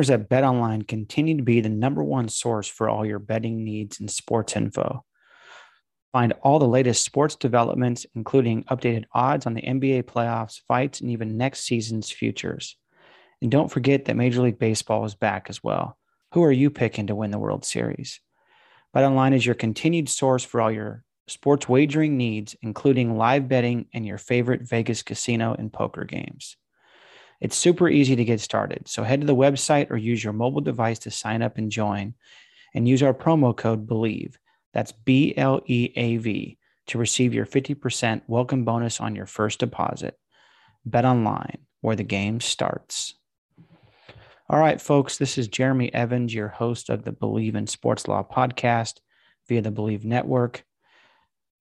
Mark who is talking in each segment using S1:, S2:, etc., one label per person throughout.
S1: Partners at BetOnline continue to be the number one source for all your betting needs and sports info. Find all the latest sports developments, including updated odds on the NBA playoffs, fights, and even next season's futures. And don't forget that Major League Baseball is back as well. Who are you picking to win the World Series? BetOnline is your continued source for all your sports wagering needs, including live betting and your favorite Vegas casino and poker games. It's super easy to get started. So head to the website or use your mobile device to sign up and join and use our promo code BLEAV. That's B L E A V to receive your 50% welcome bonus on your first deposit. Bet online where the game starts. All right, folks, this is Jeremy Evans, your host of the Bleav in Sports Law podcast via the Bleav Network.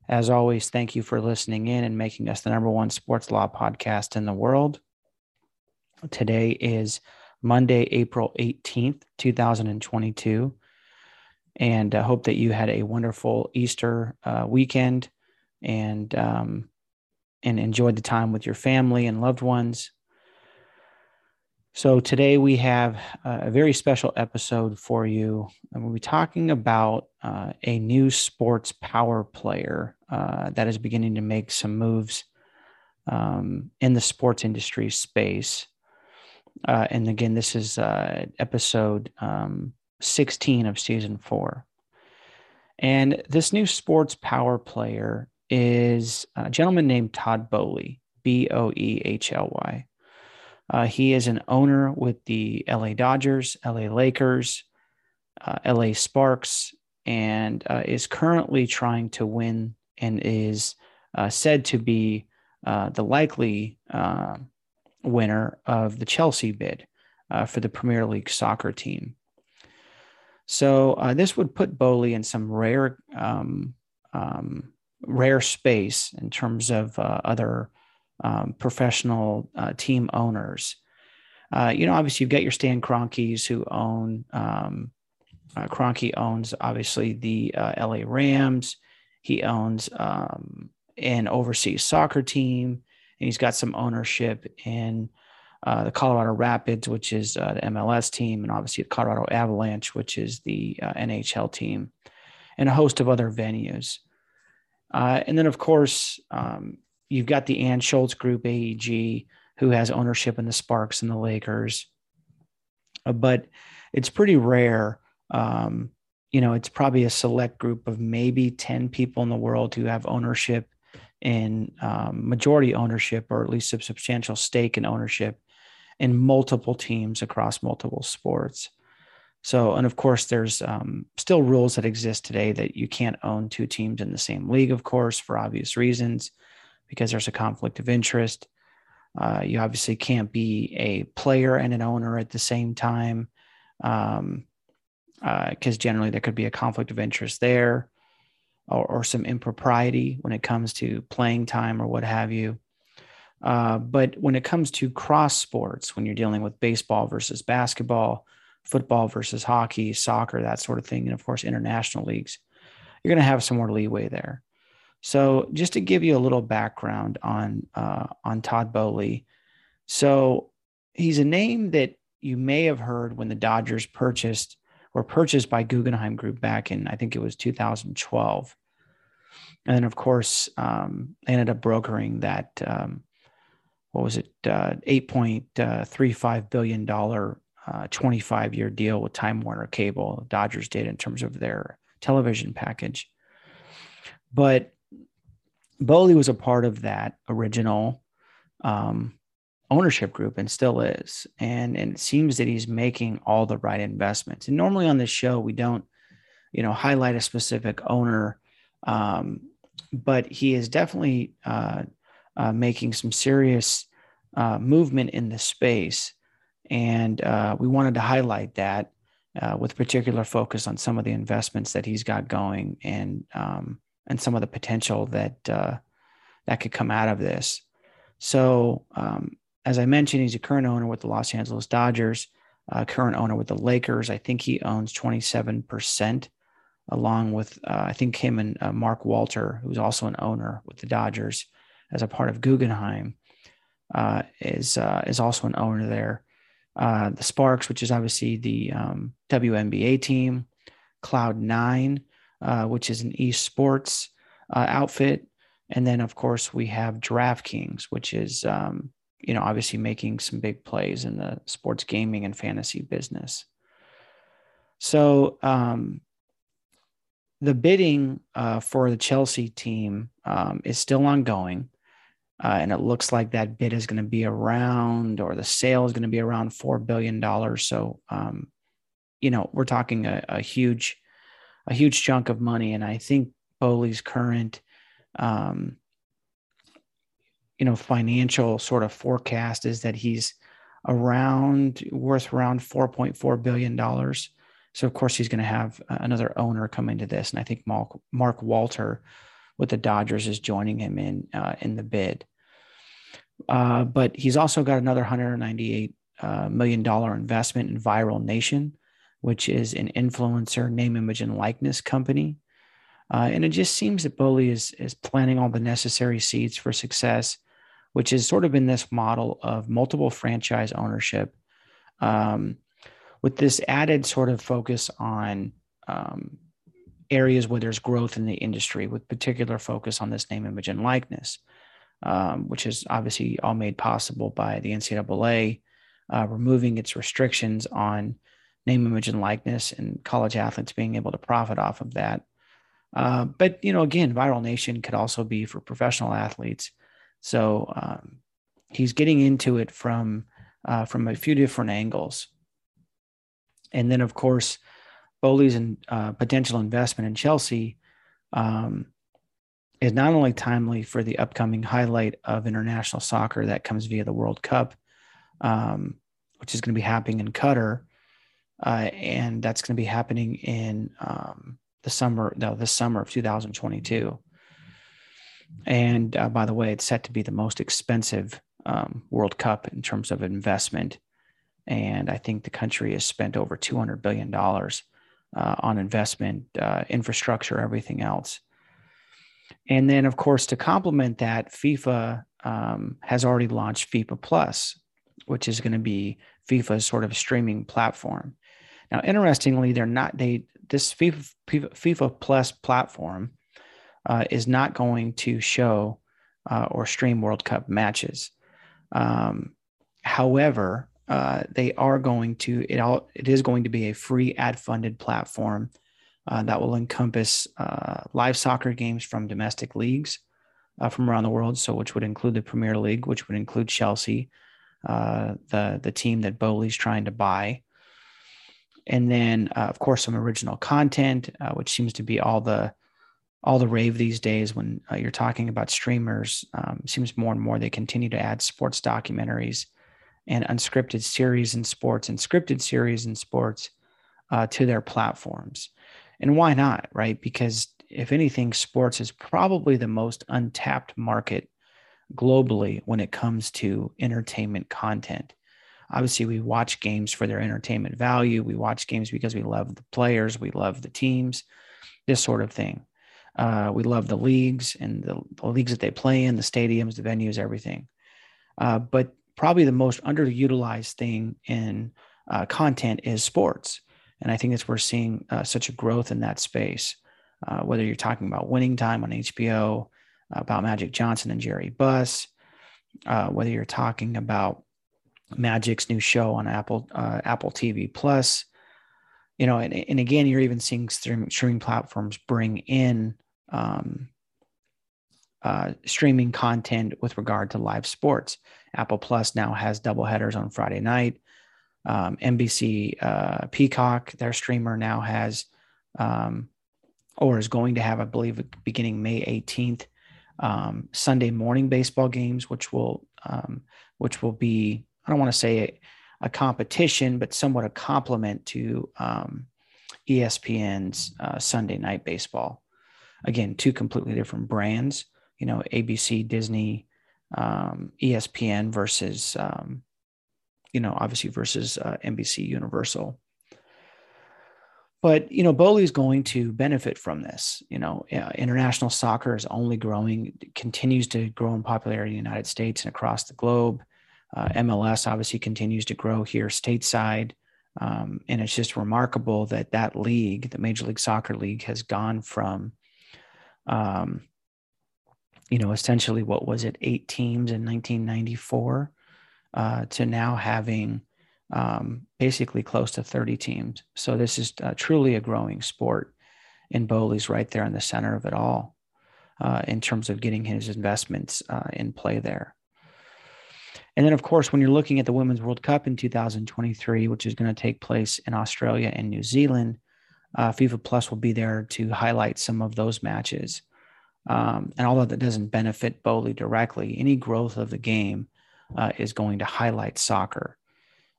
S1: As always, thank you for listening in and making us the number one sports law podcast in the world. Today is Monday, April 18th, 2022. And I hope that you had a wonderful Easter uh, weekend and um, and enjoyed the time with your family and loved ones. So today we have a very special episode for you. And we'll be talking about uh, a new sports power player uh, that is beginning to make some moves um, in the sports industry space. Uh, and again, this is uh, episode um, 16 of season four. And this new sports power player is a gentleman named Todd Boehly, B O E H L Y. Uh, he is an owner with the LA Dodgers, LA Lakers, uh, LA Sparks, and uh, is currently trying to win and is uh, said to be the likely winner of the Chelsea bid uh, for the Premier League soccer team. So uh, this would put Boehly in some rare, um, um, rare space in terms of uh, other um, professional uh, team owners. Uh, you know, obviously you've got your Stan Kroenkes who own. Um, uh, Kroenke owns obviously the LA Rams. He owns um, an overseas soccer team and he's got some ownership in uh, the Colorado Rapids, which is uh, the MLS team, and obviously the Colorado Avalanche, which is the uh, NHL team, and a host of other venues. Uh, and then, of course, um, you've got the Anschutz Group, AEG, who has ownership in the Sparks and the Lakers. Uh, but it's pretty rare. Um, you know, it's probably a select group of maybe 10 people in the world who have ownership in um, majority ownership or at least a substantial stake in ownership in multiple teams across multiple sports. So, and of course, there's um, still rules that exist today that you can't own two teams in the same league, of course, for obvious reasons, because there's a conflict of interest. Uh, you obviously can't be a player and an owner at the same time, because um, uh, generally there could be a conflict of interest there or, or some impropriety when it comes to playing time or what have you. Uh, but when it comes to cross sports, when you're dealing with baseball versus basketball, football versus hockey, soccer, that sort of thing, and of course, international leagues, you're going to have some more leeway there. So, just to give you a little background on uh, on Todd Boehly, so he's a name that you may have heard when the Dodgers purchased were purchased by Guggenheim Group back in I think it was 2012. And then, of course, um, ended up brokering that, um, what was it, uh, $8.35 billion uh, 25 year deal with Time Warner Cable, Dodgers did in terms of their television package. But Boehly was a part of that original um, ownership group and still is. And, and it seems that he's making all the right investments. And normally on this show, we don't, you know, highlight a specific owner um, but he is definitely uh, uh, making some serious uh, movement in the space. And uh, we wanted to highlight that uh, with particular focus on some of the investments that he's got going and um, and some of the potential that uh, that could come out of this. So, um, as I mentioned, he's a current owner with the Los Angeles Dodgers, current owner with the Lakers. I think he owns 27%, along with, uh, I think, him and uh, Mark Walter, who's also an owner with the Dodgers as a part of Guggenheim, uh, is, uh, is also an owner there. Uh, the Sparks, which is obviously the um, WNBA team, Cloud9, which is an esports outfit, and then, of course, we have DraftKings, which is, um, you know, obviously making some big plays in the sports gaming and fantasy business. So, um, the bidding uh, for the Chelsea team um, is still ongoing. Uh, and it looks like that bid is going to be around, or the sale is going to be around $4 billion. So, um, you know, we're talking a, a, huge, a huge chunk of money. And I think Boehly's current um, you know, financial sort of forecast is that he's around worth around 4.4 billion dollars. So of course he's going to have another owner come into this, and I think Mark, Mark Walter with the Dodgers is joining him in uh, in the bid. Uh, but he's also got another 198 uh, million dollar investment in Viral Nation, which is an influencer name, image, and likeness company uh, and it just seems that Boehly is, is planting all the necessary seeds for success, which has sort of been this model of multiple franchise ownership um, with this added sort of focus on um, areas where there's growth in the industry, with particular focus on this name, image, and likeness, um, which is obviously all made possible by the NCAA uh, removing its restrictions on name, image, and likeness, and college athletes being able to profit off of that. Uh, but you know, again, Viral Nation could also be for professional athletes. So um, he's getting into it from uh, from a few different angles. And then, of course, in, uh, potential investment in Chelsea um, is not only timely for the upcoming highlight of international soccer that comes via the World Cup, um, which is going to be happening in Qatar, uh, and that's going to be happening in um, the summer, no, this summer of 2022. And uh, by the way, it's set to be the most expensive um, World Cup in terms of investment. And I think the country has spent over $200 billion uh, on investment, uh, infrastructure, everything else. And then, of course, to complement that, FIFA um, has already launched FIFA Plus, which is going to be FIFA's sort of streaming platform. Now, interestingly, they're not they this FIFA, FIFA Plus platform uh, is not going to show uh, or stream World Cup matches. Um, however, uh, they are going to it all. It is going to be a free ad funded platform uh, that will encompass uh, live soccer games from domestic leagues uh, from around the world. So, which would include the Premier League, which would include Chelsea, the the team that Boehly's trying to buy and then uh, of course some original content uh, which seems to be all the all the rave these days when uh, you're talking about streamers um, seems more and more they continue to add sports documentaries and unscripted series in sports and scripted series in sports uh, to their platforms and why not right because if anything sports is probably the most untapped market globally when it comes to entertainment content obviously we watch games for their entertainment value. We watch games because we love the players, we love the teams, this sort of thing. Uh, we love the leagues and the, the, leagues that they play in, the stadiums, the venues, everything. Uh, but probably the most underutilized thing in uh, content is sports. And I think that's we're seeing uh, such a growth in that space. Uh, whether you're talking about winning time on HBO, about Magic Johnson and Jerry Buss, uh, whether you're talking about Magic's new show on Apple uh, Apple TV Plus. You know, and, and again, you're even seeing streaming platforms bring in um, uh, streaming content with regard to live sports. Apple Plus now has double headers on Friday night. Um, NBC uh, Peacock, their streamer now has, um, or is going to have, I believe, beginning May 18th, um, Sunday morning baseball games, which will um, which will be, I don't want to say a, a competition, but somewhat a complement to um, ESPN's uh, Sunday Night Baseball. Again, two completely different brands. You know, ABC, Disney, um, ESPN versus, um, you know, obviously versus uh, NBC Universal. But you know, Boehly is going to benefit from this. You know, international soccer is only growing, continues to grow in popularity in the United States and across the globe. Uh, MLS obviously continues to grow here stateside. Um, and it's just remarkable that that league, the Major League Soccer League, has gone from, um, you know, essentially what was it, eight teams in 1994 uh, to now having um, basically close to 30 teams. So this is uh, truly a growing sport. And Boehly's right there in the center of it all uh, in terms of getting his investments uh, in play there. And then, of course, when you're looking at the Women's World Cup in 2023, which is going to take place in Australia and New Zealand, uh, FIFA Plus will be there to highlight some of those matches. Um, and although that doesn't benefit Boehly directly, any growth of the game uh, is going to highlight soccer.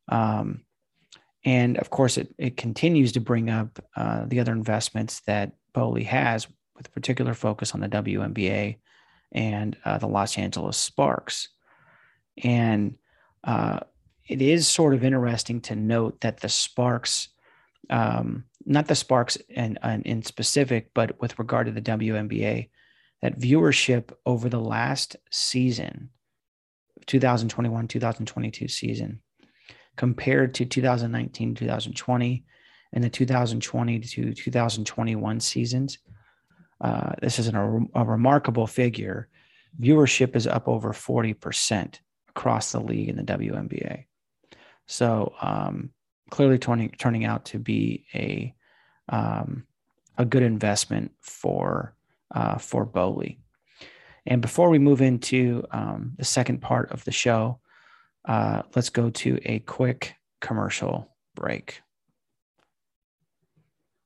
S1: Um, and of course, it, it continues to bring up uh, the other investments that Boehly has, with particular focus on the WNBA and uh, the Los Angeles Sparks. And uh, it is sort of interesting to note that the Sparks, um, not the Sparks in, in specific, but with regard to the WNBA, that viewership over the last season, 2021 2022 season, compared to 2019 2020 and the 2020 to 2021 seasons. Uh, this is an, a, a remarkable figure. Viewership is up over 40% across the league in the WNBA. So um, clearly turning turning out to be a um, a good investment for uh, for Boehly. And before we move into um, the second part of the show, uh, let's go to a quick commercial break.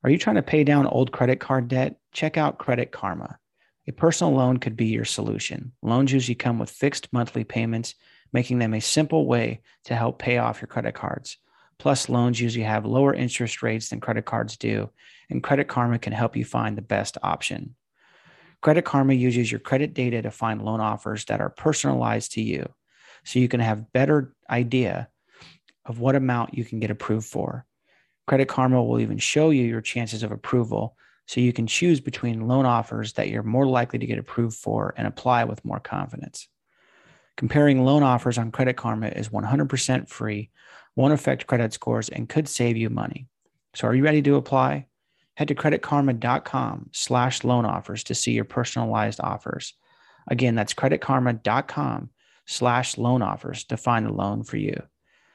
S1: Are you trying to pay down old credit card debt? Check out Credit Karma. A personal loan could be your solution. Loans usually come with fixed monthly payments making them a simple way to help pay off your credit cards. Plus, loans usually have lower interest rates than credit cards do, and Credit Karma can help you find the best option. Credit Karma uses your credit data to find loan offers that are personalized to you, so you can have better idea of what amount you can get approved for. Credit Karma will even show you your chances of approval so you can choose between loan offers that you're more likely to get approved for and apply with more confidence. Comparing loan offers on Credit Karma is 100% free, won't affect credit scores, and could save you money. So are you ready to apply? Head to creditkarma.com slash loan offers to see your personalized offers. Again, that's creditkarma.com slash loan offers to find a loan for you.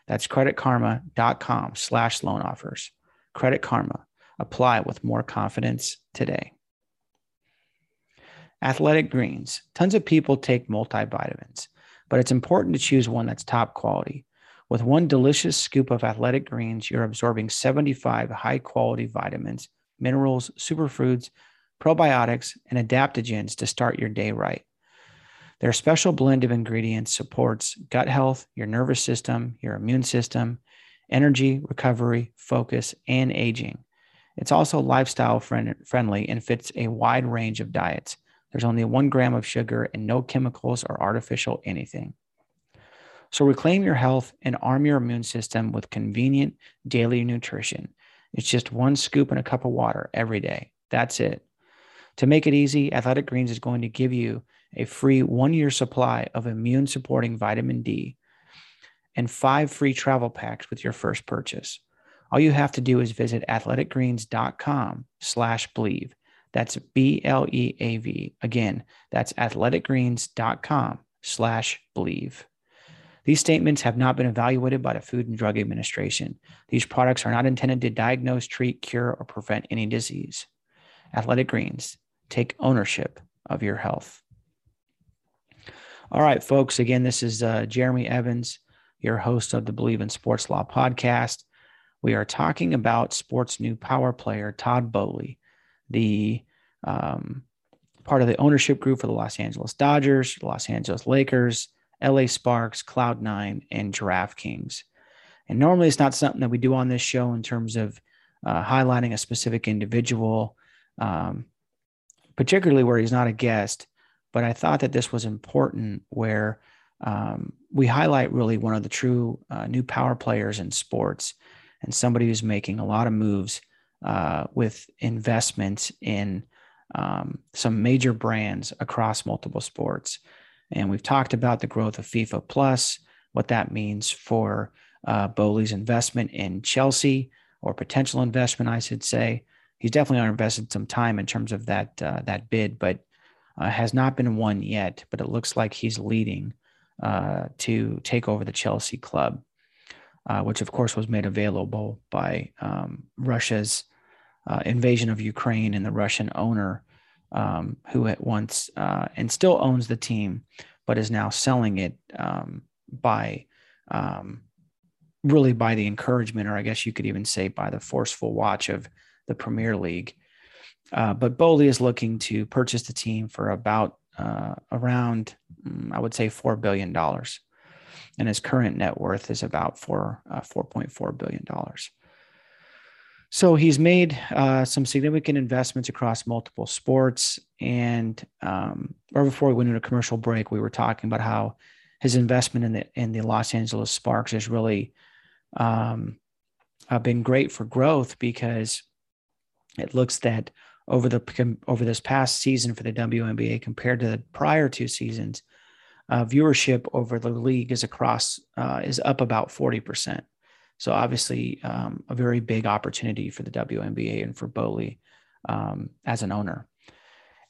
S1: That's creditkarma.com slash loan offers. Credit Karma. Apply with more confidence today. Athletic Greens. Tons of people take multivitamins but it's important to choose one that's top quality. With one delicious scoop of athletic greens, you're absorbing 75 high quality vitamins, minerals, superfoods, probiotics, and adaptogens to start your day right. Their special blend of ingredients supports gut health, your nervous system, your immune system, energy, recovery, focus, and aging. It's also lifestyle friend- friendly and fits a wide range of diets there's only one gram of sugar and no chemicals or artificial anything. So reclaim your health and arm your immune system with convenient daily nutrition. It's just one scoop in a cup of water every day. That's it. To make it easy, Athletic Greens is going to give you a free one year supply of immune supporting vitamin D and five free travel packs with your first purchase. All you have to do is visit athleticgreens.com slash bleav. That's B L E A V. Again, that's athleticgreens.com slash bleav. These statements have not been evaluated by the Food and Drug Administration. These products are not intended to diagnose, treat, cure, or prevent any disease. Athletic Greens, take ownership of your health. All right, folks. Again, this is uh, Jeremy Evans, your host of the Bleav in Sports Law podcast. We are talking about sports new power player Todd Boehly, the um, part of the ownership group for the Los Angeles Dodgers, Los Angeles Lakers, LA Sparks, Cloud9, and DraftKings. And normally it's not something that we do on this show in terms of uh, highlighting a specific individual, um, particularly where he's not a guest. But I thought that this was important where um, we highlight really one of the true uh, new power players in sports and somebody who's making a lot of moves uh, with investments in um, some major brands across multiple sports. And we've talked about the growth of FIFA Plus, what that means for uh, Boehly's investment in Chelsea or potential investment, I should say. He's definitely invested some time in terms of that uh, that bid, but uh, has not been won yet. But it looks like he's leading uh, to take over the Chelsea club, uh, which of course was made available by um, Russia's uh, invasion of Ukraine and the Russian owner um, who at once uh, and still owns the team, but is now selling it um, by um, really by the encouragement, or I guess you could even say by the forceful watch of the Premier League. Uh, but Boehly is looking to purchase the team for about uh, around, mm, I would say, four billion dollars, and his current net worth is about four uh, four point four billion dollars. So he's made uh, some significant investments across multiple sports. And um, right before we went into a commercial break, we were talking about how his investment in the in the Los Angeles Sparks has really um, uh, been great for growth because it looks that over the over this past season for the WNBA compared to the prior two seasons, uh, viewership over the league is across uh, is up about forty percent. So obviously, um, a very big opportunity for the WNBA and for Boehly um, as an owner.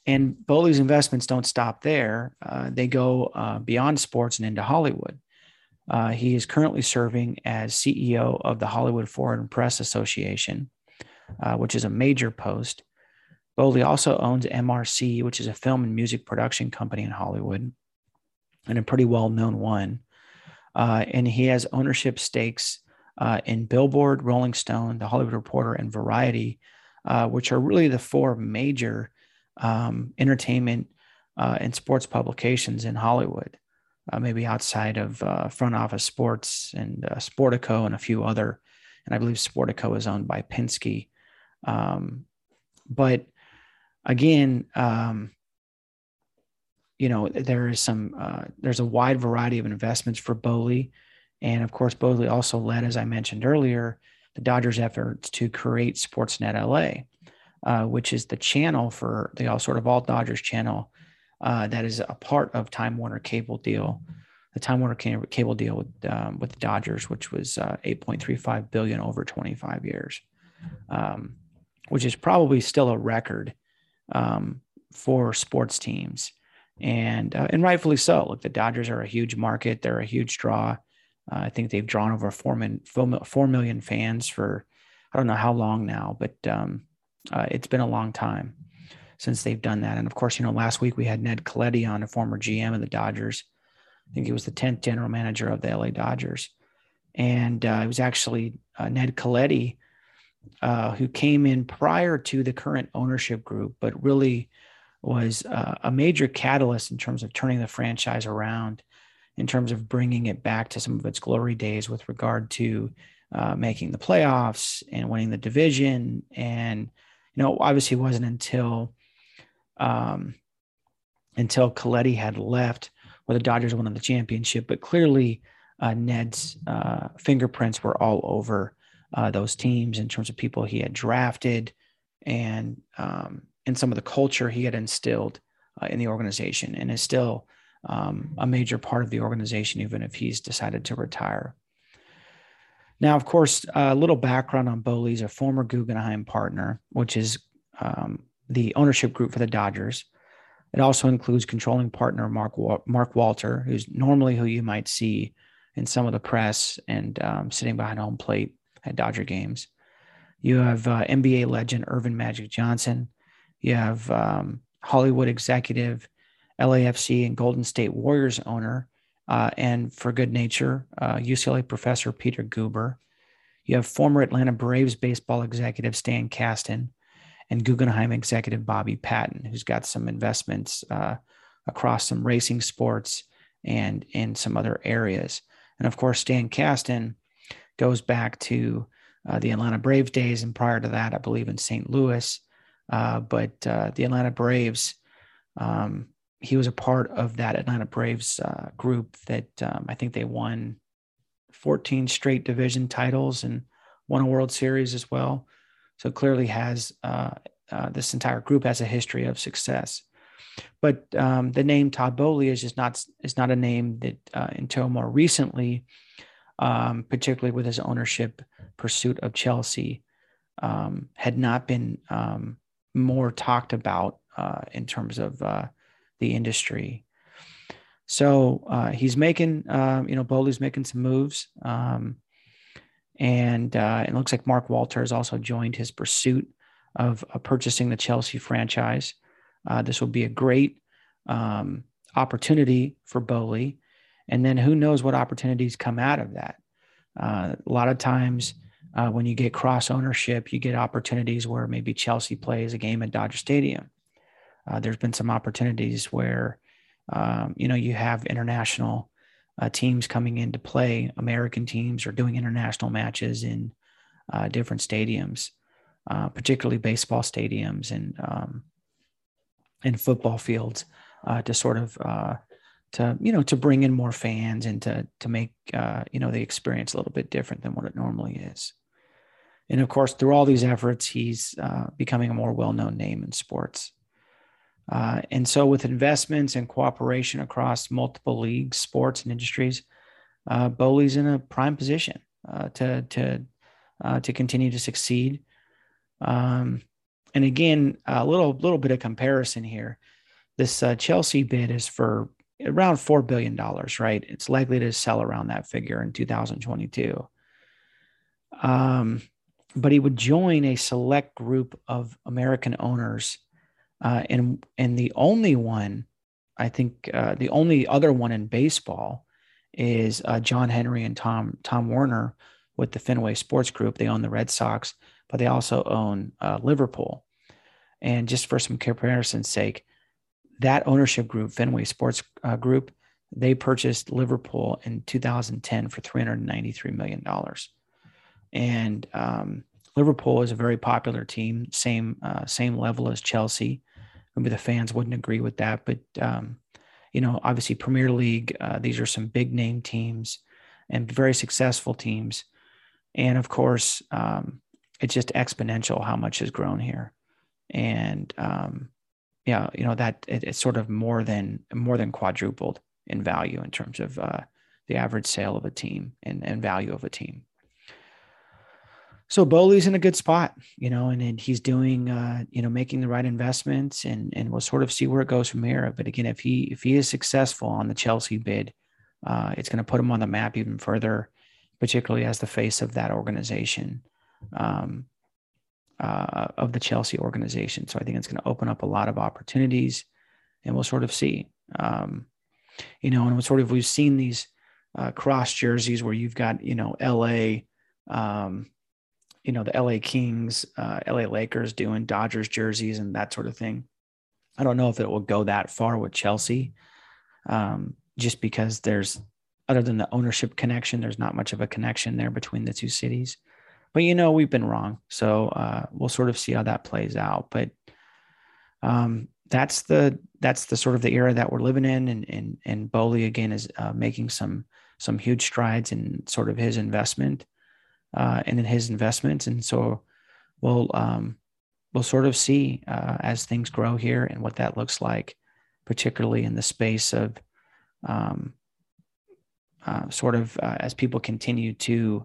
S1: And Boehly's investments don't stop there; uh, they go uh, beyond sports and into Hollywood. Uh, he is currently serving as CEO of the Hollywood Foreign Press Association, uh, which is a major post. Boehly also owns MRC, which is a film and music production company in Hollywood, and a pretty well-known one. Uh, and he has ownership stakes uh, in Billboard, Rolling Stone, The Hollywood Reporter, and Variety, uh, which are really the four major um, entertainment uh, and sports publications in Hollywood, uh, maybe outside of uh, front office sports and uh, Sportico and a few other. And I believe Sportico is owned by Penske. Um, but again, um, you know, there is some, there's a wide variety of investments for Boehly. And of course, Boehly also led, as I mentioned earlier, the Dodgers' efforts to create Sportsnet LA, uh, which is the channel for the all sort of all Dodgers channel uh, that is a part of Time Warner Cable deal, the Time Warner Cable deal with um, with the Dodgers, which was uh, 8.35 billion over 25 years, um, which is probably still a record um, for sports teams, and uh, and rightfully so. Look, the Dodgers are a huge market; they're a huge draw. Uh, I think they've drawn over four, min, four million fans for I don't know how long now, but um, uh, it's been a long time since they've done that. And of course, you know, last week we had Ned Colletti on, a former GM of the Dodgers. I think he was the 10th general manager of the LA Dodgers. And uh, it was actually uh, Ned Colletti uh, who came in prior to the current ownership group, but really was uh, a major catalyst in terms of turning the franchise around in terms of bringing it back to some of its glory days with regard to uh, making the playoffs and winning the division. And, you know, obviously it wasn't until, um, until Colletti had left where the Dodgers won the championship, but clearly uh, Ned's uh, fingerprints were all over uh, those teams in terms of people he had drafted and, um, and some of the culture he had instilled uh, in the organization and is still um, a major part of the organization, even if he's decided to retire. Now, of course, a little background on Boehly's a former Guggenheim partner, which is um, the ownership group for the Dodgers. It also includes controlling partner Mark Mark Walter, who's normally who you might see in some of the press and um, sitting behind home plate at Dodger games. You have uh, NBA legend Earvin Magic Johnson. You have um, Hollywood executive LAFC and Golden State Warriors owner, uh, and for good nature, uh, UCLA professor Peter Guber. You have former Atlanta Braves baseball executive Stan Kasten and Guggenheim executive Bobby Patton, who's got some investments uh, across some racing sports and in some other areas. And of course, Stan Kasten goes back to uh, the Atlanta Braves days, and prior to that, I believe in St. Louis. Uh, but uh, the Atlanta Braves, um, he was a part of that Atlanta Braves uh, group that um, I think they won 14 straight division titles and won a World Series as well. So clearly has uh, uh, this entire group has a history of success. But um, the name Todd Boehly is just not is not a name that uh, until more recently, um, particularly with his ownership pursuit of Chelsea, um, had not been um, more talked about uh, in terms of uh, the industry. So uh, he's making, um, you know, Boehly's making some moves. Um, and uh, it looks like Mark Walter has also joined his pursuit of uh, purchasing the Chelsea franchise. Uh, this will be a great um, opportunity for Boehly. And then who knows what opportunities come out of that. Uh, a lot of times uh, when you get cross ownership, you get opportunities where maybe Chelsea plays a game at Dodger Stadium. Uh, there's been some opportunities where, um, you know, you have international uh, teams coming in to play, American teams or doing international matches in uh, different stadiums, uh, particularly baseball stadiums and um, and football fields, uh, to sort of to you know to bring in more fans and to to make you know the experience a little bit different than what it normally is. And of course, through all these efforts, he's uh, becoming a more well known name in sports. Uh, and so, with investments and cooperation across multiple leagues, sports, and industries, uh, Boehly's in a prime position uh, to to uh, to continue to succeed. Um, and again, a little little bit of comparison here. This uh, Chelsea bid is for around four billion dollars, right? It's likely to sell around that figure in 2022. Um, but he would join a select group of American owners. Uh, and, and the only one, I think, uh, the only other one in baseball is uh, John Henry and Tom Tom Werner with the Fenway Sports Group. They own the Red Sox, but they also own uh, Liverpool. And just for some comparison's sake, that ownership group, Fenway Sports uh, Group, they purchased Liverpool in 2010 for 393 million dollars and um, Liverpool is a very popular team, same uh, same level as Chelsea. Maybe the fans wouldn't agree with that, but um, you know, obviously Premier League. Uh, these are some big name teams and very successful teams, and of course, um, it's just exponential how much has grown here, and um, yeah, you know that it, it's sort of more than more than quadrupled in value in terms of uh, the average sale of a team and, and value of a team so Boehly's in a good spot, you know, and, and he's doing, uh, you know, making the right investments, and and we'll sort of see where it goes from here. But again, if he if he is successful on the Chelsea bid, uh, it's going to put him on the map even further, particularly as the face of that organization, um, uh, of the Chelsea organization. So I think it's going to open up a lot of opportunities, and we'll sort of see, um, you know, and we sort of we've seen these uh, cross jerseys where you've got you know L.A. Um, you know, the LA Kings, uh, LA Lakers doing Dodgers jerseys and that sort of thing. I don't know if it will go that far with Chelsea, um, just because there's, other than the ownership connection, there's not much of a connection there between the two cities. But you know, we've been wrong, so uh, we'll sort of see how that plays out. But um, that's the that's the sort of the era that we're living in, and and and Boehly again is uh, making some some huge strides in sort of his investment uh, and in his investments. And so we'll um, we'll sort of see uh, as things grow here and what that looks like, particularly in the space of um, uh, sort of uh, as people continue to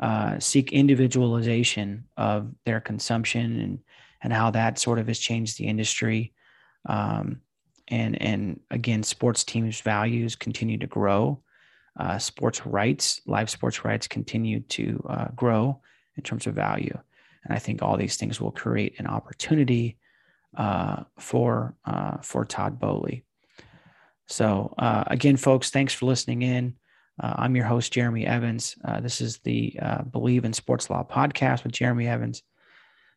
S1: uh, seek individualization of their consumption and and how that sort of has changed the industry. Um, and and again, sports teams' values continue to grow uh, sports rights, live sports rights continue to uh, grow in terms of value. And I think all these things will create an opportunity uh, for uh, for Todd Boehly. So uh, again, folks, thanks for listening in. Uh, I'm your host, Jeremy Evans. this is the Bleav in Sports Law podcast with Jeremy Evans.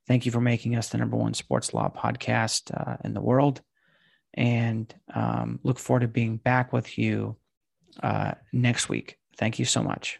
S1: Thank you for making us the number one sports law podcast in the world, and um, look forward to being back with you uh, next week. Thank you so much.